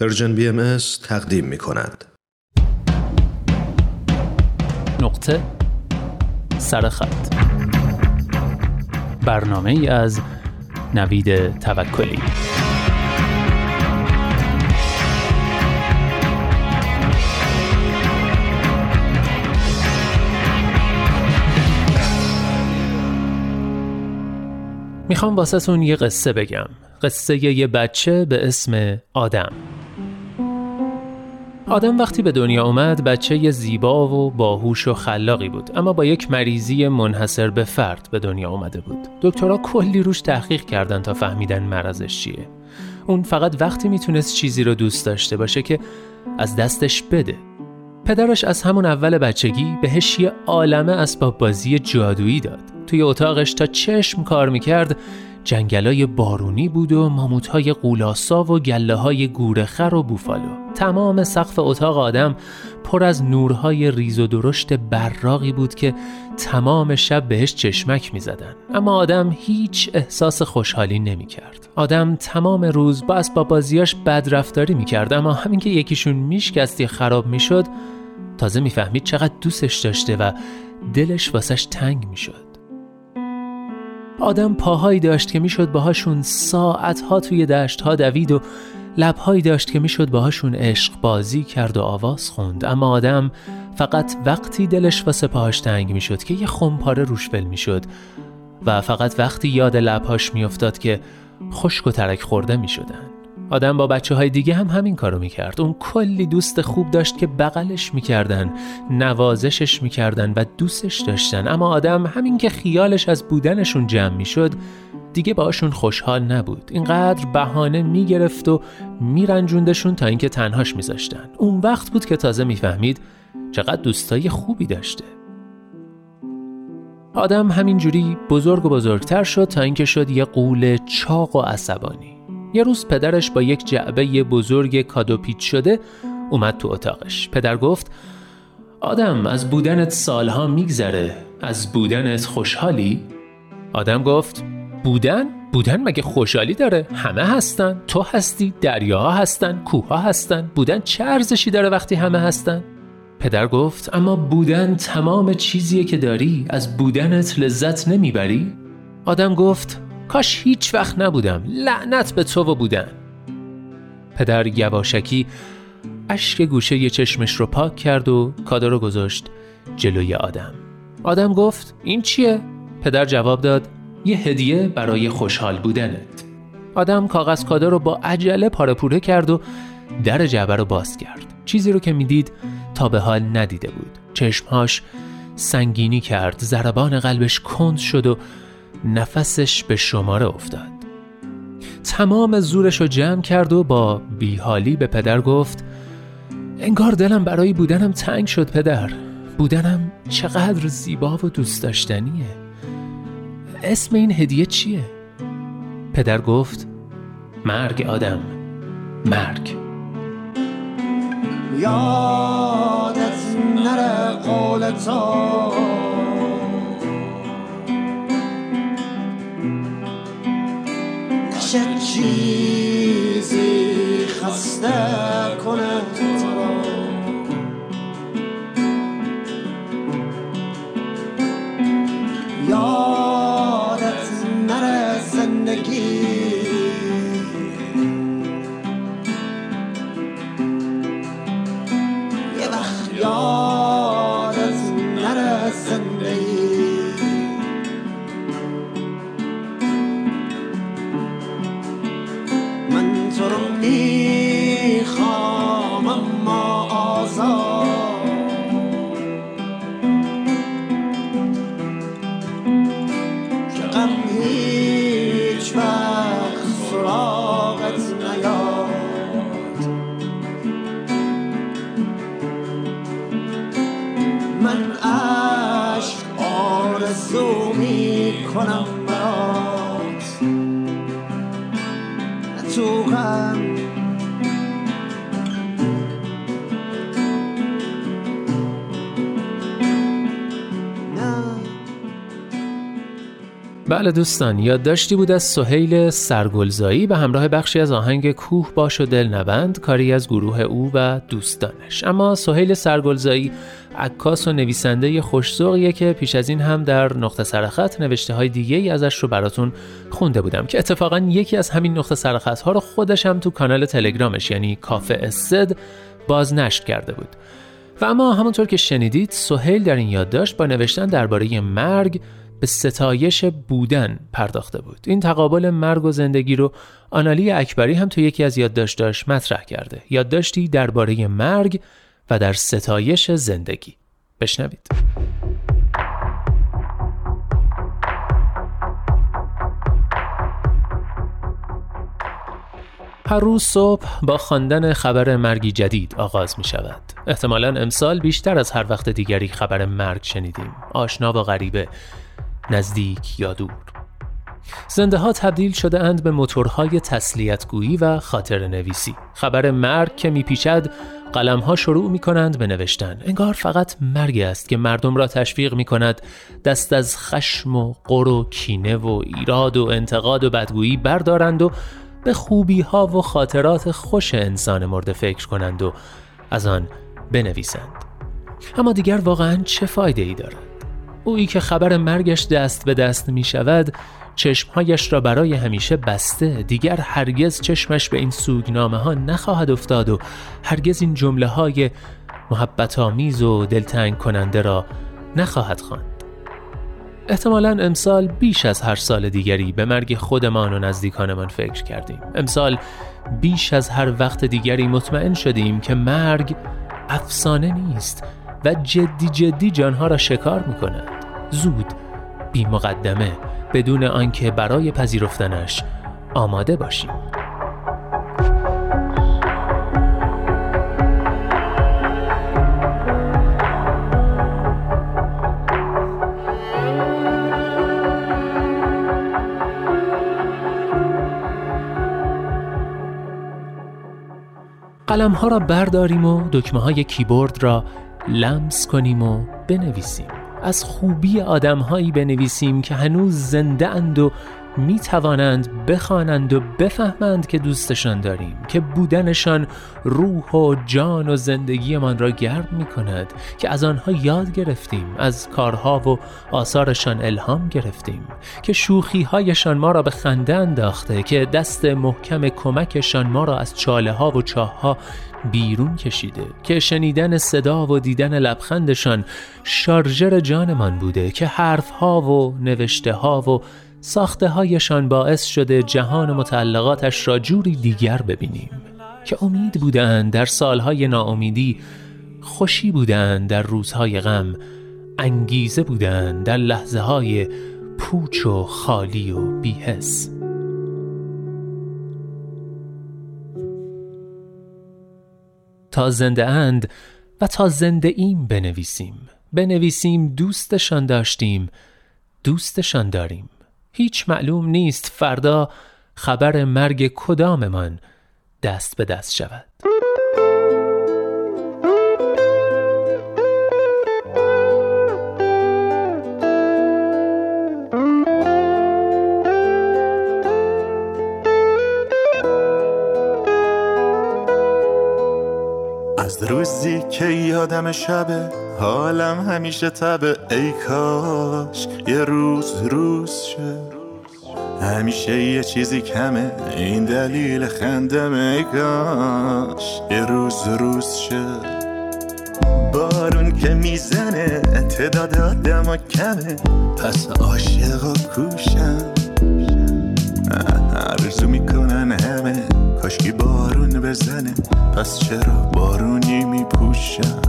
پرژن بی ام تقدیم می کند. نقطه سرخط برنامه ای از نوید توکلی. می‌خوام واسهتون یه قصه بگم. قصه یه بچه به اسم آدم. آدم وقتی به دنیا اومد بچه زیبا و باهوش و خلاقی بود. اما با یک مریضی منحصر به فرد به دنیا اومده بود. دکترها کلی روش تحقیق کردن تا فهمیدن مرضش چیه. اون فقط وقتی می‌تونست چیزی رو دوست داشته باشه که از دستش بده. پدرش از همون اول بچگی بهش یه عالمه اسباب بازی جادویی داد. توی اتاقش تا چشم کار می‌کرد جنگلای بارونی بود و ماموتهای قولاسا و گله های گورخر و بوفالو تمام سقف اتاق آدم پر از نورهای ریز و درشت براقی بود که تمام شب بهش چشمک می زدن. اما آدم هیچ احساس خوشحالی نمی کرد. آدم تمام روز با اسباب بازیاش بدرفتاری می کرد اما همین که یکیشون میشکستی خراب می شد تازه می‌فهمید چقدر دوستش داشته و دلش واسش تنگ می شد. آدم پاهایی داشت که می‌شد باهاشون ساعتها توی دشت ها دوید و لبهایی داشت که می‌شد باهاشون عشق بازی کرد و آواز خوند. اما آدم فقط وقتی دلش واسه پاهاش تنگ می‌شد که یه خمپاره روش ول می‌شد و فقط وقتی یاد لبهاش میافتاد که خشک و ترک خورده می‌شدن. آدم با بچه های دیگه هم همین کارو می‌کرد. اون کلی دوست خوب داشت که بغلش می‌کردن نوازشش می‌کردن و دوستش داشتن. اما آدم همین که خیالش از بودنشون جمع می‌شد دیگه باشون خوشحال نبود. اینقدر بهانه می‌گرفت و میرنجوندشون تا اینکه تنهاش میذاشتن. اون وقت بود که تازه می‌فهمید چقدر دوستای خوبی داشته. آدم همینجوری بزرگ و بزرگتر شد تا اینکه شد یه قول چاق و عصبانی. یه روز پدرش با یک جعبه بزرگ کادو پیچ شده اومد تو اتاقش پدر گفت آدم از بودنت سالها میگذره از بودنت خوشحالی؟ آدم گفت بودن؟ بودن مگه خوشحالی داره؟ همه هستن تو هستی دریاها هستن کوها هستن بودن چه ارزشی داره وقتی همه هستن؟ پدر گفت اما بودن تمام چیزیه که داری از بودنت لذت نمی‌بری؟ آدم گفت کاش هیچ وقت نبودم. لعنت به تو بودن. پدر یواشکی اشک گوشه یه چشمش رو پاک کرد و کادو رو گذاشت جلوی آدم. آدم گفت این چیه؟ پدر جواب داد یه هدیه برای خوشحال بودنت. آدم کاغذ کادو رو با عجله پاره پوره کرد و در جعبه رو باز کرد. چیزی رو که می‌دید تا به حال ندیده بود. چشمهاش سنگینی کرد ضربان قلبش کند شد و نفسش به شماره افتاد. تمام زورش رو جمع کرد و با بیحالی به پدر گفت انگار دلم برای بودنم تنگ شد پدر. بودنم چقدر زیبا و دوست داشتنیه. اسم این هدیه چیه؟ پدر گفت مرگ آدم مرگ. یادت نره قولتا چیزی خسته کنه یادت نره زندگی می کنم برات تو غم بله دوستان یادداشتی بود از سهیل سرگلزایی به همراه بخشی از آهنگ کوه باش و دل نبند کاری از گروه او و دوستانش. اما سهیل سرگلزایی عکاس و نویسنده خوشزوقیه که پیش از این هم در نقطه سرخط نوشته های دیگه ای ازش رو براتون خونده بودم که اتفاقا یکی از همین نقطه سرخط ها رو خودش هم تو کانال تلگرامش یعنی کافه اسد باز نشر کرده بود. و اما همونطور که شنیدید سهیل در این یادداشت با نوشتن درباره مرگ به ستایش بودن پرداخته بود. این تقابل مرگ و زندگی رو آنالی اکبری هم تو یکی از یادداشتاش مطرح کرده. یادداشتی درباره مرگ و در ستایش زندگی. بشنوید. هر روز صبح با خواندن خبر مرگی جدید آغاز می شود. احتمالا امسال بیشتر از هر وقت دیگری خبر مرگ شنیدیم. آشنا و غریبه. نزدیک یا دور. زنده ها تبدیل شده اند به موتورهای تسلیتگویی و خاطر نویسی. خبر مرگ که میپیچد قلم ها شروع می کنند به نوشتن. انگار فقط مرگ است که مردم را تشویق می کند دست از خشم و قر و کینه و ایراد و انتقاد و بدگویی بردارند و به خوبی ها و خاطرات خوش انسان مرده فکر کنند و از آن بنویسند. اما دیگر واقعا چه فایده ای دارد؟ اویی که خبر مرگش دست به دست می شود چشمهایش را برای همیشه بسته دیگر هرگز چشمش به این سوگنامه ها نخواهد افتاد و هرگز این جمله های محبت آمیز و دلتنگ کننده را نخواهد خواند. احتمالا امسال بیش از هر سال دیگری به مرگ خودمان و نزدیکانمان فکر کردیم. امسال بیش از هر وقت دیگری مطمئن شدیم که مرگ افسانه نیست و جدی جدی جانها را شکار می کند. زود بی مقدمه بدون آنکه برای پذیرفتنش آماده باشیم. قلم ها را برداریم و دکمه های کیبورد را لمس کنیم و بنویسیم. از خوبی آدمهایی بنویسیم که هنوز زنده اند و می توانند بخوانند و بفهمند که دوستشان داریم که بودنشان روح و جان و زندگیمان را گرم می کند که از آنها یاد گرفتیم از کارها و آثارشان الهام گرفتیم که شوخیهایشان ما را به خنده انداخته که دست محکم کمکشان ما را از چاله ها و چاه ها بیرون کشیده که شنیدن صدا و دیدن لبخندشان شارژر جانمان بوده که حرفها و نوشته ها و ساخته هایشان باعث شده جهان متعلقاتش را جوری دیگر ببینیم که امید بودند در سالهای ناامیدی خوشی بودند در روزهای غم انگیزه بودند در لحظه های پوچ و خالی و بیهس تا زنده اند و تا زنده ایم بنویسیم. بنویسیم دوستشان داشتیم دوستشان داریم. هیچ معلوم نیست فردا خبر مرگ کداممان دست به دست شود. از روزی که یادم شبه حالم همیشه تبه ای کاش یه روز روز شه همیشه یه چیزی کمه. این دلیل خندم. ای کاش یه روز روز شه بارون که می‌زنه تعداد آدم کمه. پس عاشق و کوشم. عرضو می‌کنن همه. کاشکی بارون بزنه. پس چرا بارونی میپوشم؟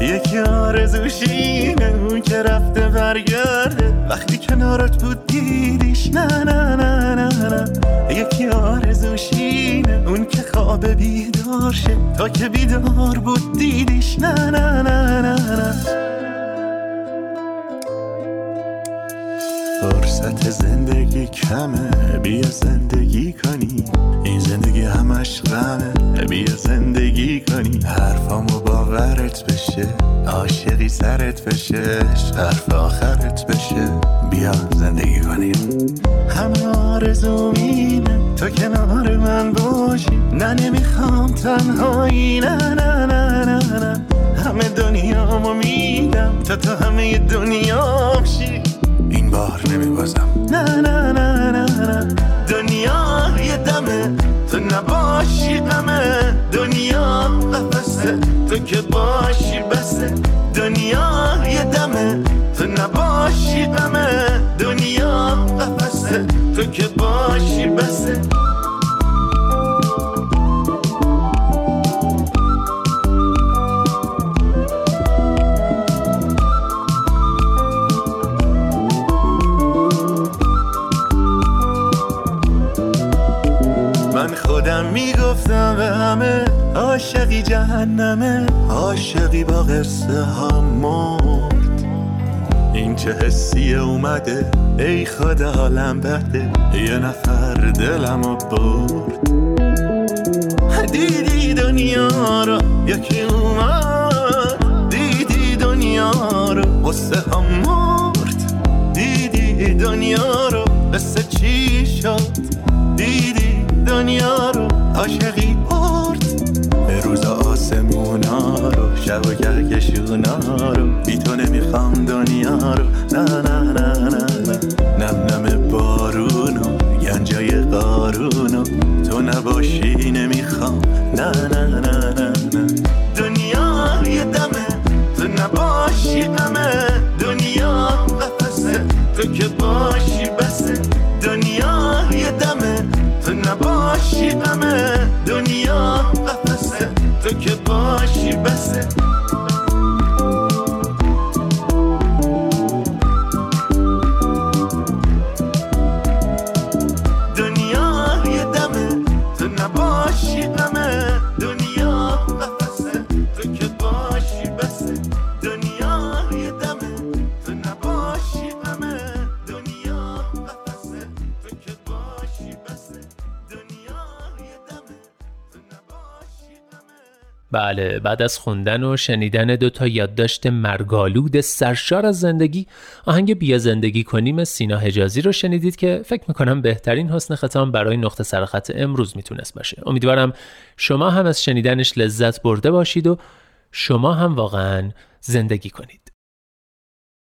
یکی آرزوشینه اون که رفته برگرده. وقتی کنارت بود دیدیش. نه نه نه نه نه. یکی آرزوشینه اون که خواب بیدار شه. تا که بیدار بود دیدیش. نه نه نه نه نه. وسط زندگی کمه بیا زندگی کنی. این زندگی همش غمه بیا زندگی کنی. حرفامو باورت بشه عاشقی سرت بشه حرف آخرت بشه. بیا زندگی کنیم همه آرزو مینه تو کنار من باشی. نه نمی‌خوام تنهایی نه نه نه نه نه. همه دنیامو میدم تا تو همه دنیا بشی این بار نمیبازم. نه نه نه نه نه. دنیا یه دمه تو نباشی غمه. دنیا قفسه تو که باشی بسه. می‌گفتم به همه عاشقی جهنمه عاشقی با قصه هم مرد. این چه حسی اومده ای خدا حالم بده یه نفر دلم رو برد. دیدی دنیا رو یکی اومد. دیدی دنیا رو قصه هم مرد. دیدی دنیا رو قصه چی شد؟ دیدی دنیا رو عاشقی برد به روز آسمونا رو شب و کهکشونا رو. بی تو نمی‌خوام دنیا رو. نه نه نه نه نه. نم نم بارونو گنجای قارونو تو نباشی نمی‌خوام. نه نه نه نه نه. دنیا یه دمه تو نباشی غمه. دنیا قفسه تو که باشی بسه. نباشی غمه دنیا قفسه. تو که باشی بسه. بله بعد از خوندن و شنیدن دو تا یادداشت مرگالود سرشار از زندگی آهنگ بیا زندگی کنیم سینا حجازی رو شنیدید که فکر می‌کنم بهترین حسن ختام برای نقطه سرخط امروز می‌تونست باشه. امیدوارم شما هم از شنیدنش لذت برده باشید و شما هم واقعا زندگی کنید.